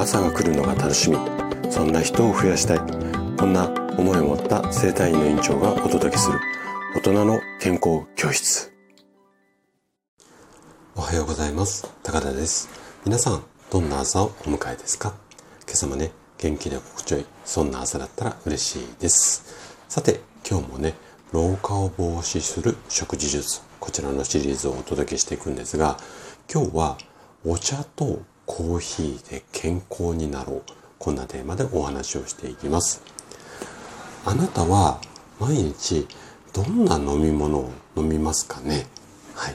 朝が来るのが楽しみ。そんな人を増やしたい。こんな思いを持った生体院の院長がお届けする。大人の健康教室。おはようございます。高田です。皆さんどんな朝をお迎えですか？今朝もね元気で心地よいそんな朝だったら嬉しいです。さて今日もね老化を防止する食事術こちらのシリーズをお届けしていくんですが今日はお茶とコーヒーで健康になろう。こんなテーマでお話をしていきます。あなたは毎日どんな飲み物を飲みますかね？はい。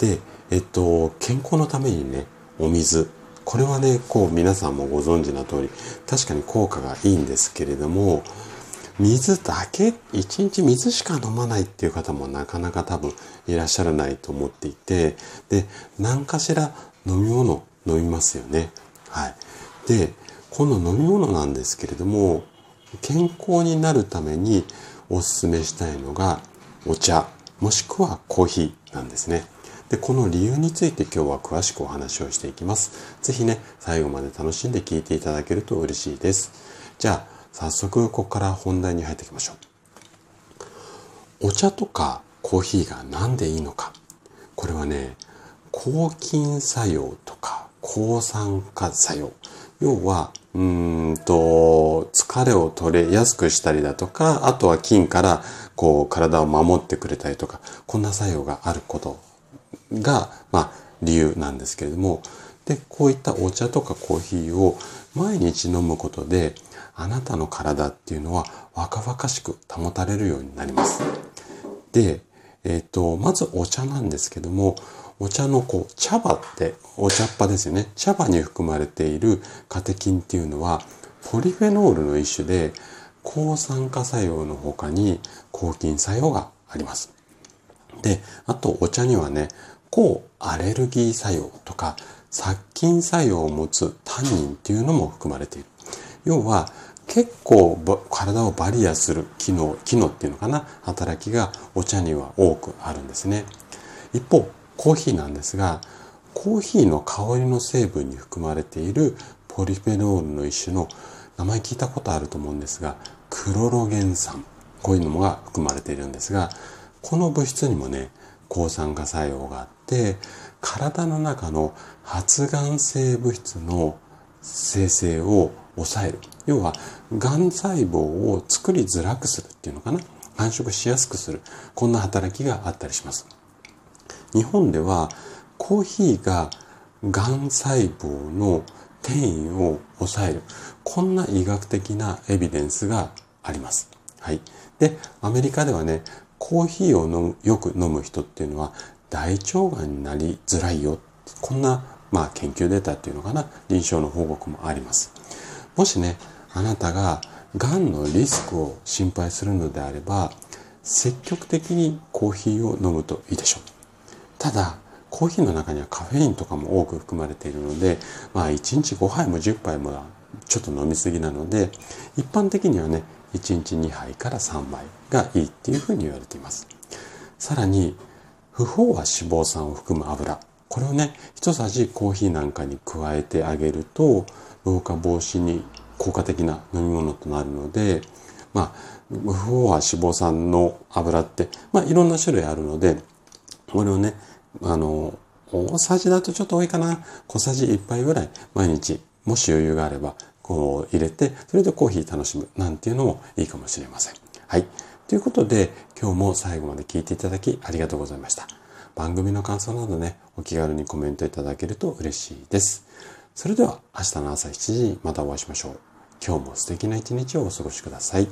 でえっと健康のためにねお水。これはねこう皆さんもご存知の通り確かに効果がいいんですけれども水だけ？一日水しか飲まないっていう方もなかなか多分いらっしゃらないと思っていてで何かしら飲み物飲みますよね。はい。で、この飲み物なんですけれども、健康になるためにおすすめしたいのがお茶、もしくはコーヒーなんですね。で、この理由について今日は詳しくお話をしていきます。ぜひね、最後まで楽しんで聞いていただけると嬉しいです。じゃあ、早速ここから本題に入っていきましょう。お茶とかコーヒーが何でいいのか。これはね、抗菌作用と抗酸化作用。要は、うんと、疲れを取れやすくしたりだとか、あとは菌からこう体を守ってくれたりとか、こんな作用があることが、まあ理由なんですけれども、で、こういったお茶とかコーヒーを毎日飲むことで、あなたの体っていうのは若々しく保たれるようになります。で、えっ、ー、と、まずお茶なんですけども、お茶のこう茶葉ってお茶っ葉ですよね。茶葉に含まれているカテキンっていうのはポリフェノールの一種で抗酸化作用の他に抗菌作用があります。で、あとお茶にはね、抗アレルギー作用とか殺菌作用を持つタンニンっていうのも含まれている。要は結構体をバリアする機能、機能っていうのかな、働きがお茶には多くあるんですね。一方、コーヒーなんですが、コーヒーの香りの成分に含まれているポリフェノールの一種の名前聞いたことあると思うんですが、クロロゲン酸。こういうのが含まれているんですが、この物質にもね、抗酸化作用があって、体の中の発がん性物質の生成を抑える。要は、がん細胞を作りづらくするっていうのかな。繁殖しやすくする。こんな働きがあったりします。日本ではコーヒーががん細胞の転移を抑える。こんな医学的なエビデンスがあります。はい。で、アメリカではね、コーヒーを飲むよく飲む人っていうのは大腸がんになりづらいよ。こんな、まあ、研究データっていうのかな、臨床の報告もあります。もしね、あなたががんのリスクを心配するのであれば、積極的にコーヒーを飲むといいでしょう。ただ、コーヒーの中にはカフェインとかも多く含まれているので、まあ1日5杯も10杯もちょっと飲みすぎなので、一般的にはね、1日2杯から3杯がいいっていうふうに言われています。さらに、不飽和脂肪酸を含む油。これをね、一さじコーヒーなんかに加えてあげると、老化防止に効果的な飲み物となるので、まあ、不飽和脂肪酸の油って、まあいろんな種類あるので、これをね、あの、大さじだとちょっと多いかな。小さじ1杯ぐらい毎日、もし余裕があれば、こう入れて、それでコーヒー楽しむなんていうのもいいかもしれません。はい。ということで、今日も最後まで聞いていただきありがとうございました。番組の感想などね、お気軽にコメントいただけると嬉しいです。それでは明日の朝7時にまたお会いしましょう。今日も素敵な一日をお過ごしください。